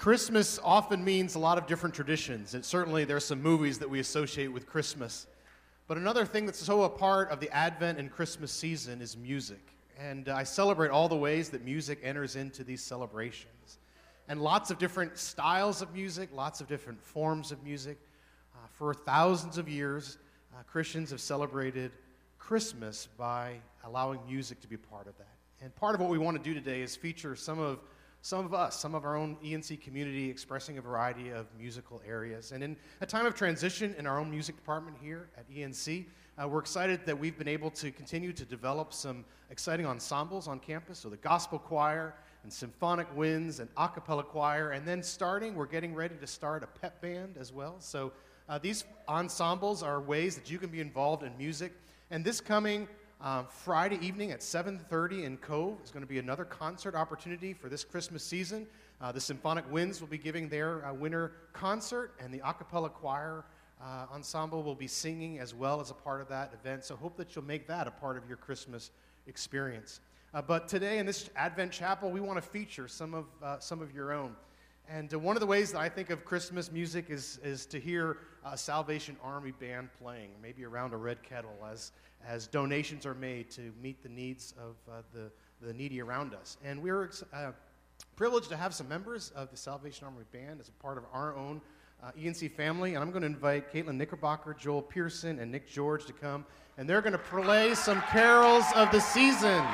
Christmas often means a lot of different traditions, and certainly there are some movies that we associate with Christmas. But another thing that's so a part of the Advent and Christmas season is music. And I celebrate all the ways that music enters into these celebrations. And lots of different styles of music, lots of different forms of music. Uh, for thousands of years, uh, Christians have celebrated Christmas by allowing music to be part of that. And part of what we want to do today is feature some of some of us, some of our own ENC community expressing a variety of musical areas. And in a time of transition in our own music department here at ENC, uh, we're excited that we've been able to continue to develop some exciting ensembles on campus. So the gospel choir and symphonic winds and a cappella choir. And then starting, we're getting ready to start a pep band as well. So uh, these ensembles are ways that you can be involved in music. And this coming um, Friday evening at 7:30 in Cove is going to be another concert opportunity for this Christmas season. Uh, the Symphonic Winds will be giving their uh, winter concert, and the a cappella choir uh, ensemble will be singing as well as a part of that event. So hope that you'll make that a part of your Christmas experience. Uh, but today in this Advent Chapel, we want to feature some of uh, some of your own. And uh, one of the ways that I think of Christmas music is, is to hear a Salvation Army band playing, maybe around a red kettle, as, as donations are made to meet the needs of uh, the, the needy around us. And we're uh, privileged to have some members of the Salvation Army band as a part of our own uh, ENC family. And I'm going to invite Caitlin Knickerbocker, Joel Pearson, and Nick George to come. And they're going to play some carols of the season.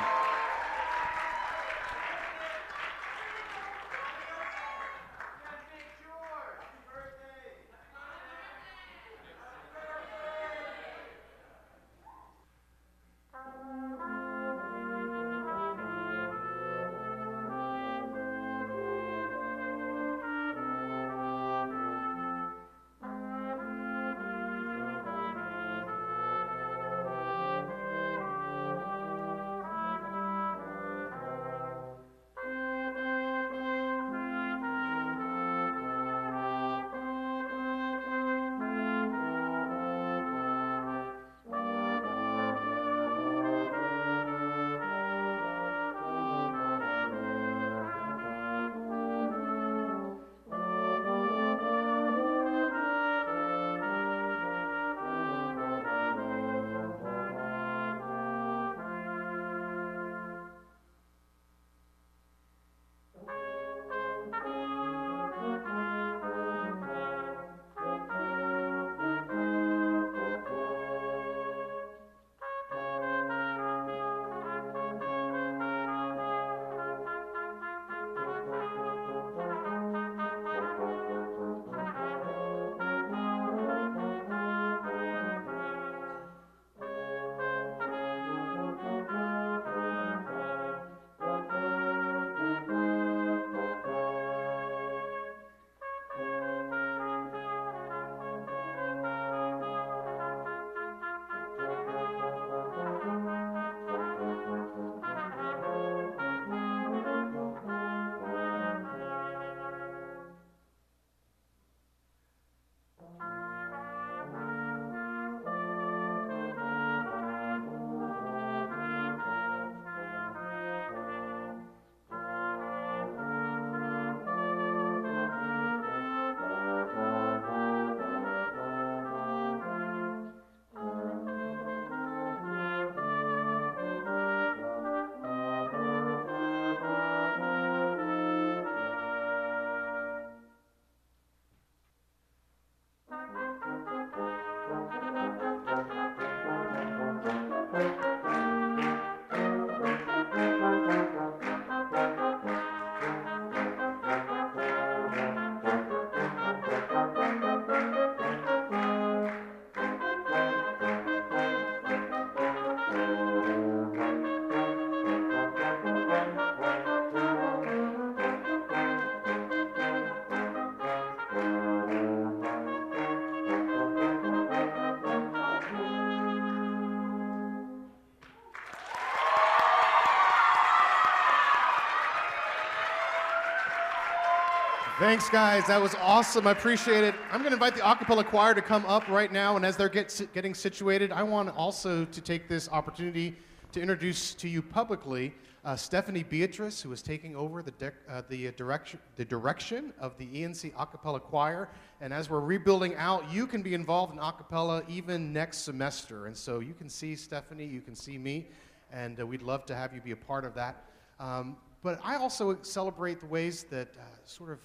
Thanks, guys. That was awesome. I appreciate it. I'm going to invite the acapella choir to come up right now, and as they're get, getting situated, I want also to take this opportunity to introduce to you publicly uh, Stephanie Beatrice, who is taking over the, uh, the, direction, the direction of the ENC acapella choir. And as we're rebuilding out, you can be involved in acapella even next semester. And so you can see Stephanie, you can see me, and uh, we'd love to have you be a part of that. Um, but I also celebrate the ways that uh, sort of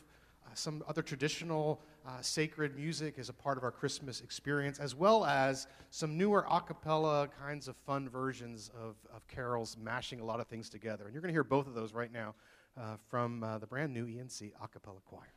some other traditional uh, sacred music is a part of our Christmas experience, as well as some newer a cappella kinds of fun versions of, of carols mashing a lot of things together. And you're going to hear both of those right now uh, from uh, the brand new ENC a cappella choir.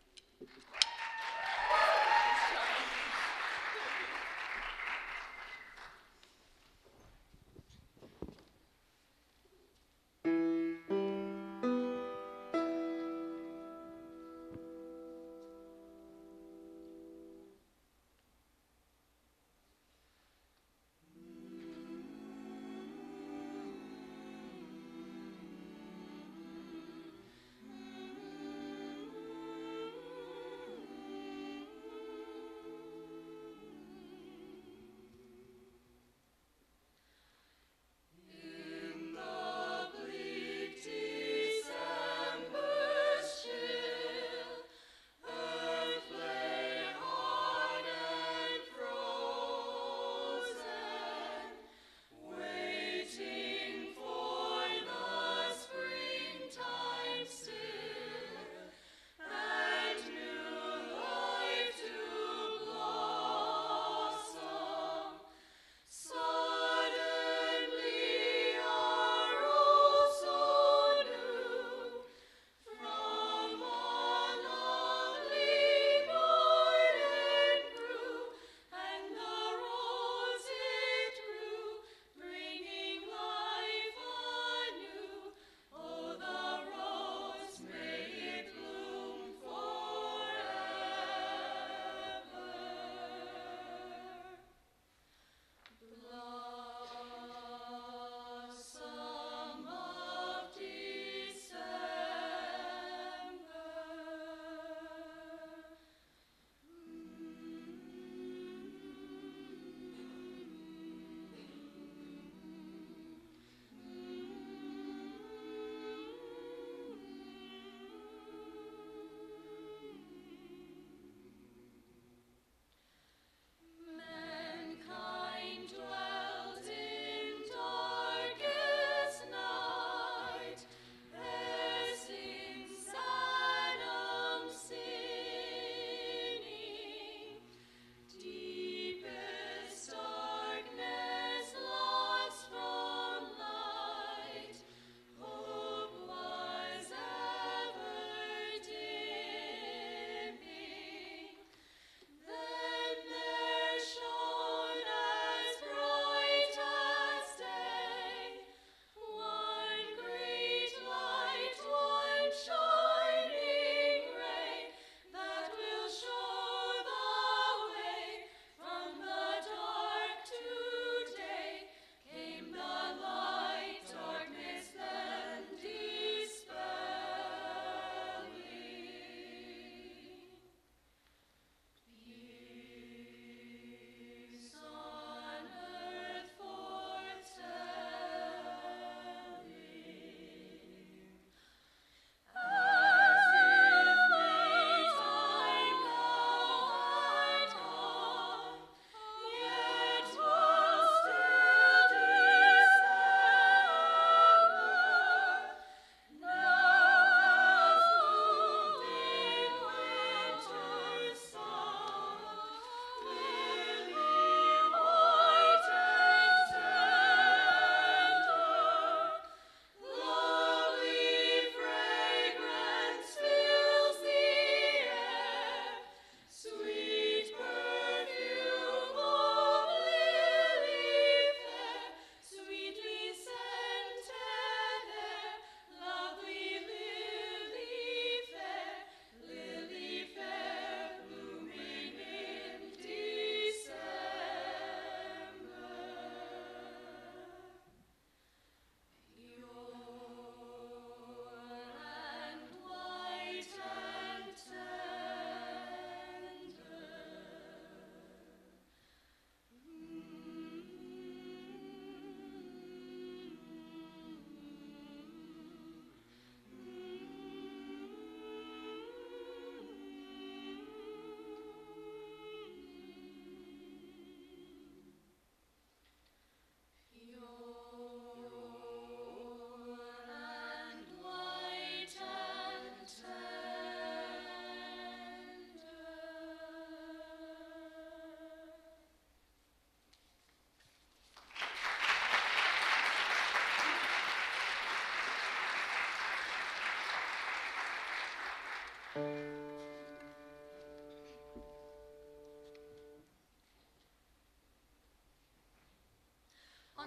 On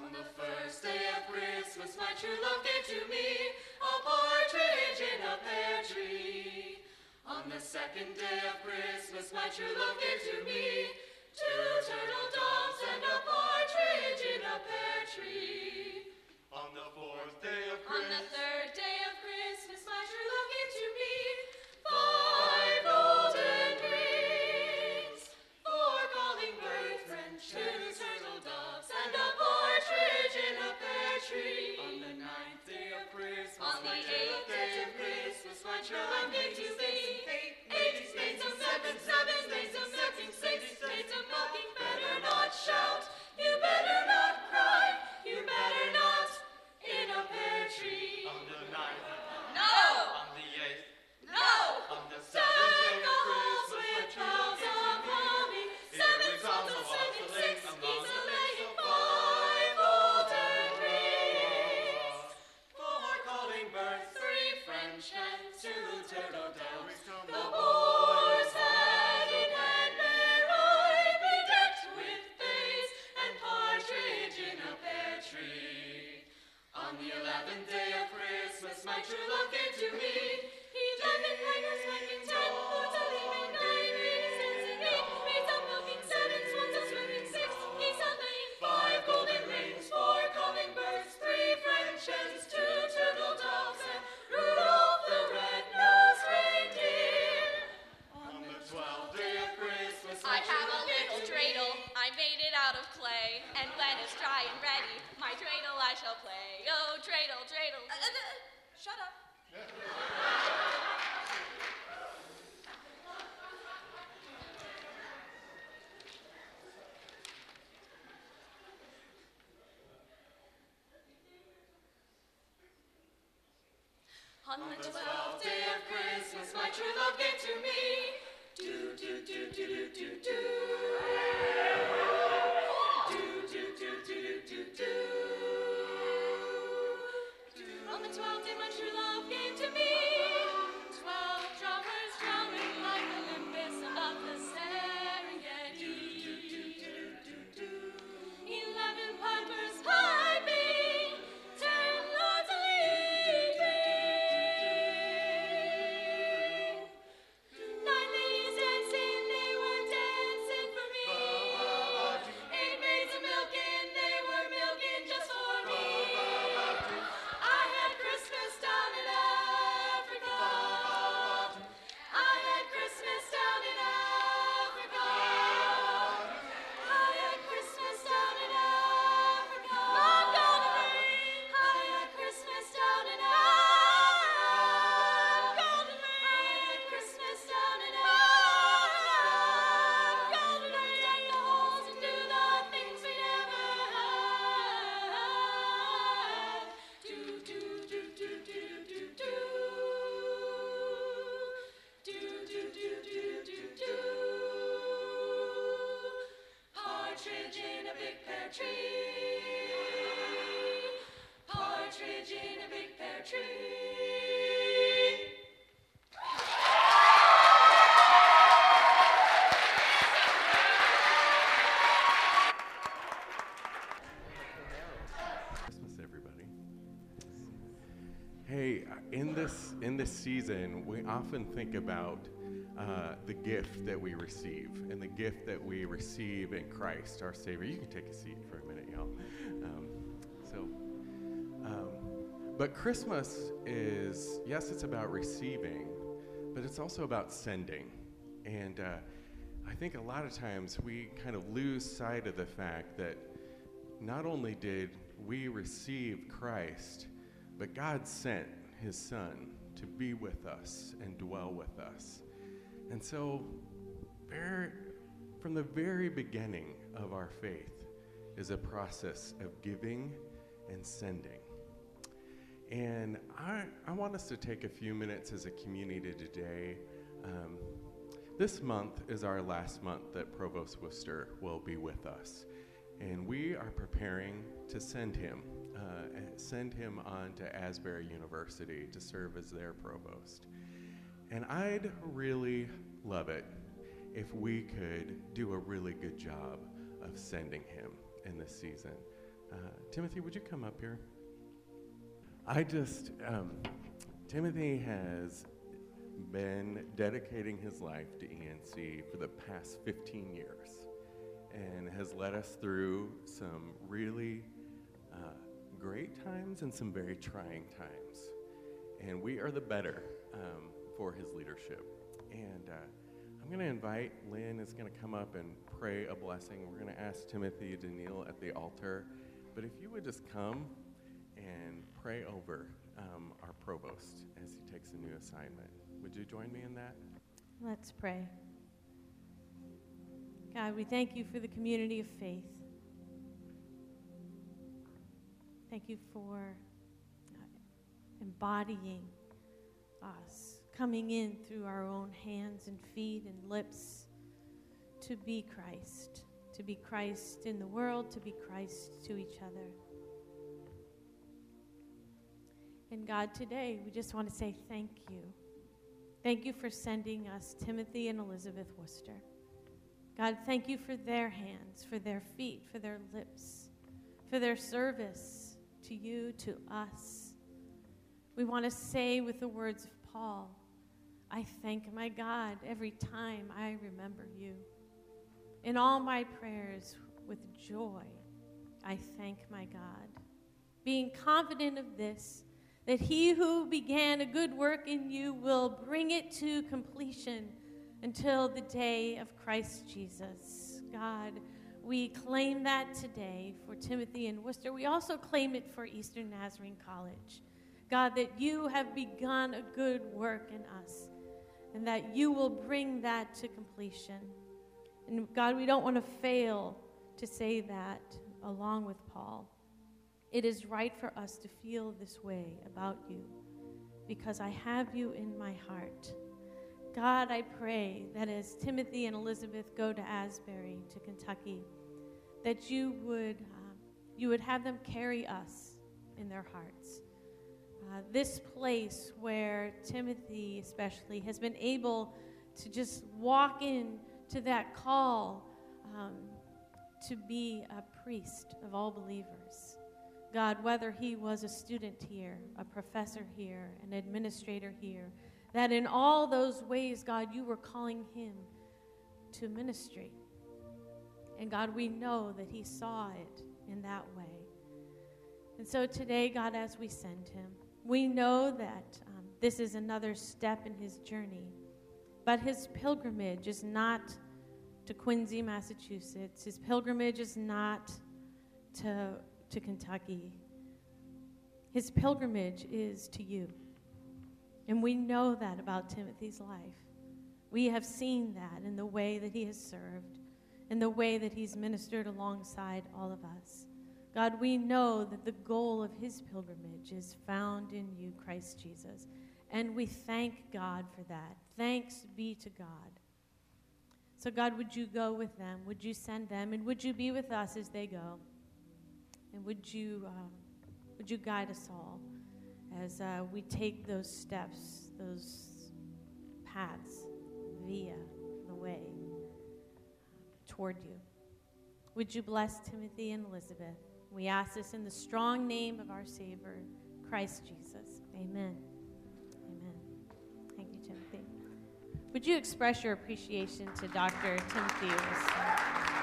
the first day of Christmas, my true love gave to me a partridge in a pear tree. On the second day of Christmas, my true love gave to me two turtle doves and a partridge in a pear tree. On the fourth day of Christmas. Six maids of milking. Better not shout, you better not made it out of clay, and when it's dry and ready, my dreidel I shall play. Oh, dreidel, dreidel. Uh, uh, uh, shut up. On the twelfth day of Christmas, my true love gave this season, we often think about uh, the gift that we receive and the gift that we receive in Christ, our Savior. You can take a seat for a minute, y'all. Um, so, um, but Christmas is yes, it's about receiving, but it's also about sending, and. Uh, I think a lot of times we kind of lose sight of the fact that not only did we receive Christ, but God sent his Son to be with us and dwell with us. And so, very, from the very beginning of our faith is a process of giving and sending. And I, I want us to take a few minutes as a community today. Um, this month is our last month that Provost Worcester will be with us. And we are preparing to send him, uh, send him on to Asbury University to serve as their provost. And I'd really love it if we could do a really good job of sending him in this season. Uh, Timothy, would you come up here? I just, um, Timothy has been dedicating his life to ENC for the past 15 years and has led us through some really uh, great times and some very trying times. And we are the better um, for his leadership. And uh, I'm going to invite Lynn is going to come up and pray a blessing. We're going to ask Timothy to kneel at the altar. But if you would just come and pray over um, our provost as he takes a new assignment. Would you join me in that? Let's pray. God, we thank you for the community of faith. Thank you for uh, embodying us, coming in through our own hands and feet and lips to be Christ, to be Christ in the world, to be Christ to each other. And God, today we just want to say thank you. Thank you for sending us Timothy and Elizabeth Worcester. God, thank you for their hands, for their feet, for their lips, for their service to you, to us. We want to say with the words of Paul, I thank my God every time I remember you. In all my prayers with joy, I thank my God. Being confident of this, that he who began a good work in you will bring it to completion until the day of Christ Jesus. God, we claim that today for Timothy and Worcester. We also claim it for Eastern Nazarene College. God, that you have begun a good work in us and that you will bring that to completion. And God, we don't want to fail to say that along with Paul. It is right for us to feel this way about you because I have you in my heart. God, I pray that as Timothy and Elizabeth go to Asbury, to Kentucky, that you would, uh, you would have them carry us in their hearts. Uh, this place where Timothy, especially, has been able to just walk in to that call um, to be a priest of all believers. God, whether he was a student here, a professor here, an administrator here, that in all those ways, God, you were calling him to ministry. And God, we know that he saw it in that way. And so today, God, as we send him, we know that um, this is another step in his journey. But his pilgrimage is not to Quincy, Massachusetts. His pilgrimage is not to, to Kentucky. His pilgrimage is to you. And we know that about Timothy's life. We have seen that in the way that he has served, in the way that he's ministered alongside all of us. God, we know that the goal of his pilgrimage is found in you, Christ Jesus. And we thank God for that. Thanks be to God. So, God, would you go with them? Would you send them? And would you be with us as they go? And would you, um, would you guide us all as uh, we take those steps, those paths via the way toward you? Would you bless Timothy and Elizabeth? We ask this in the strong name of our Savior, Christ Jesus. Amen. Amen. Thank you, Timothy. Would you express your appreciation to Dr. Timothy Wilson?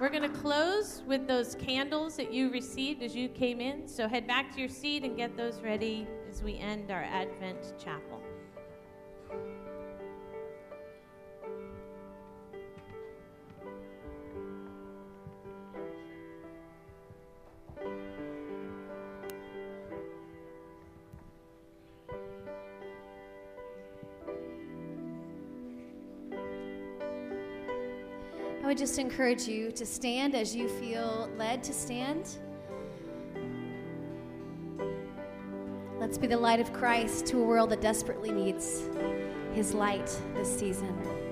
We're going to close with those candles that you received as you came in. So head back to your seat and get those ready as we end our Advent chapel. Would just encourage you to stand as you feel led to stand. Let's be the light of Christ to a world that desperately needs his light this season.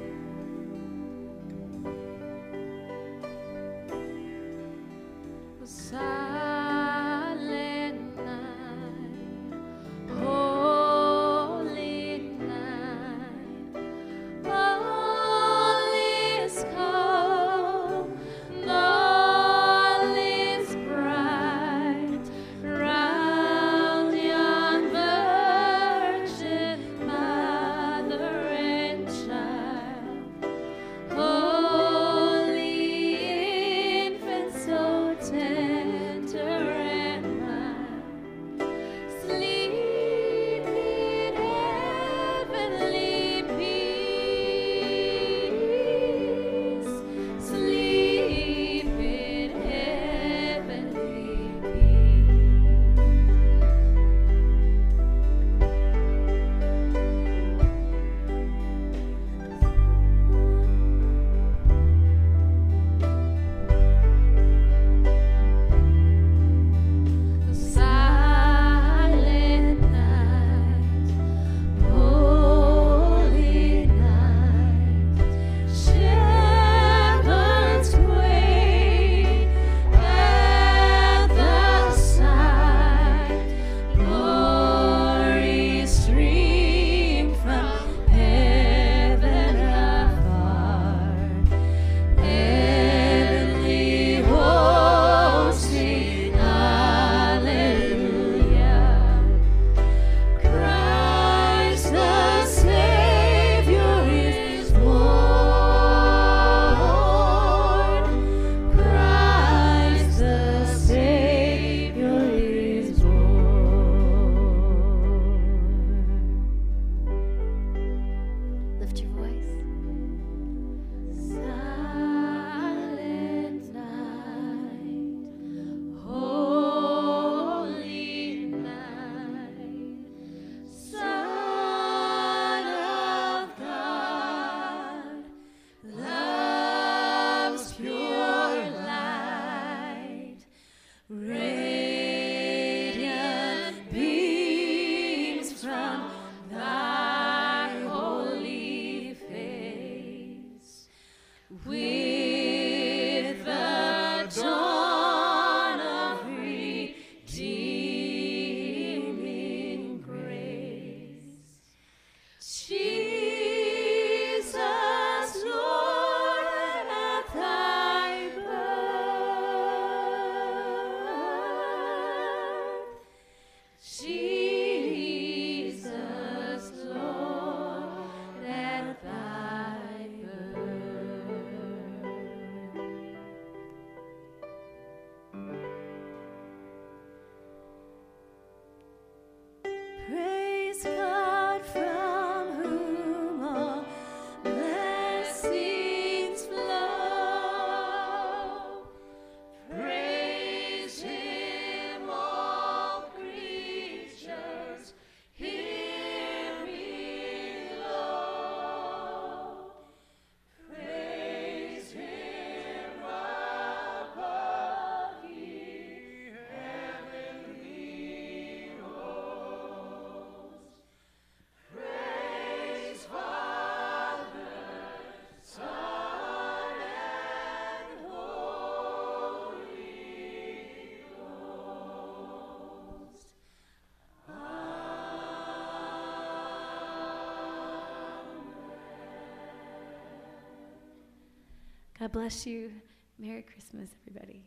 God bless you. Merry Christmas, everybody.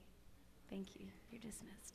Thank you. You're dismissed.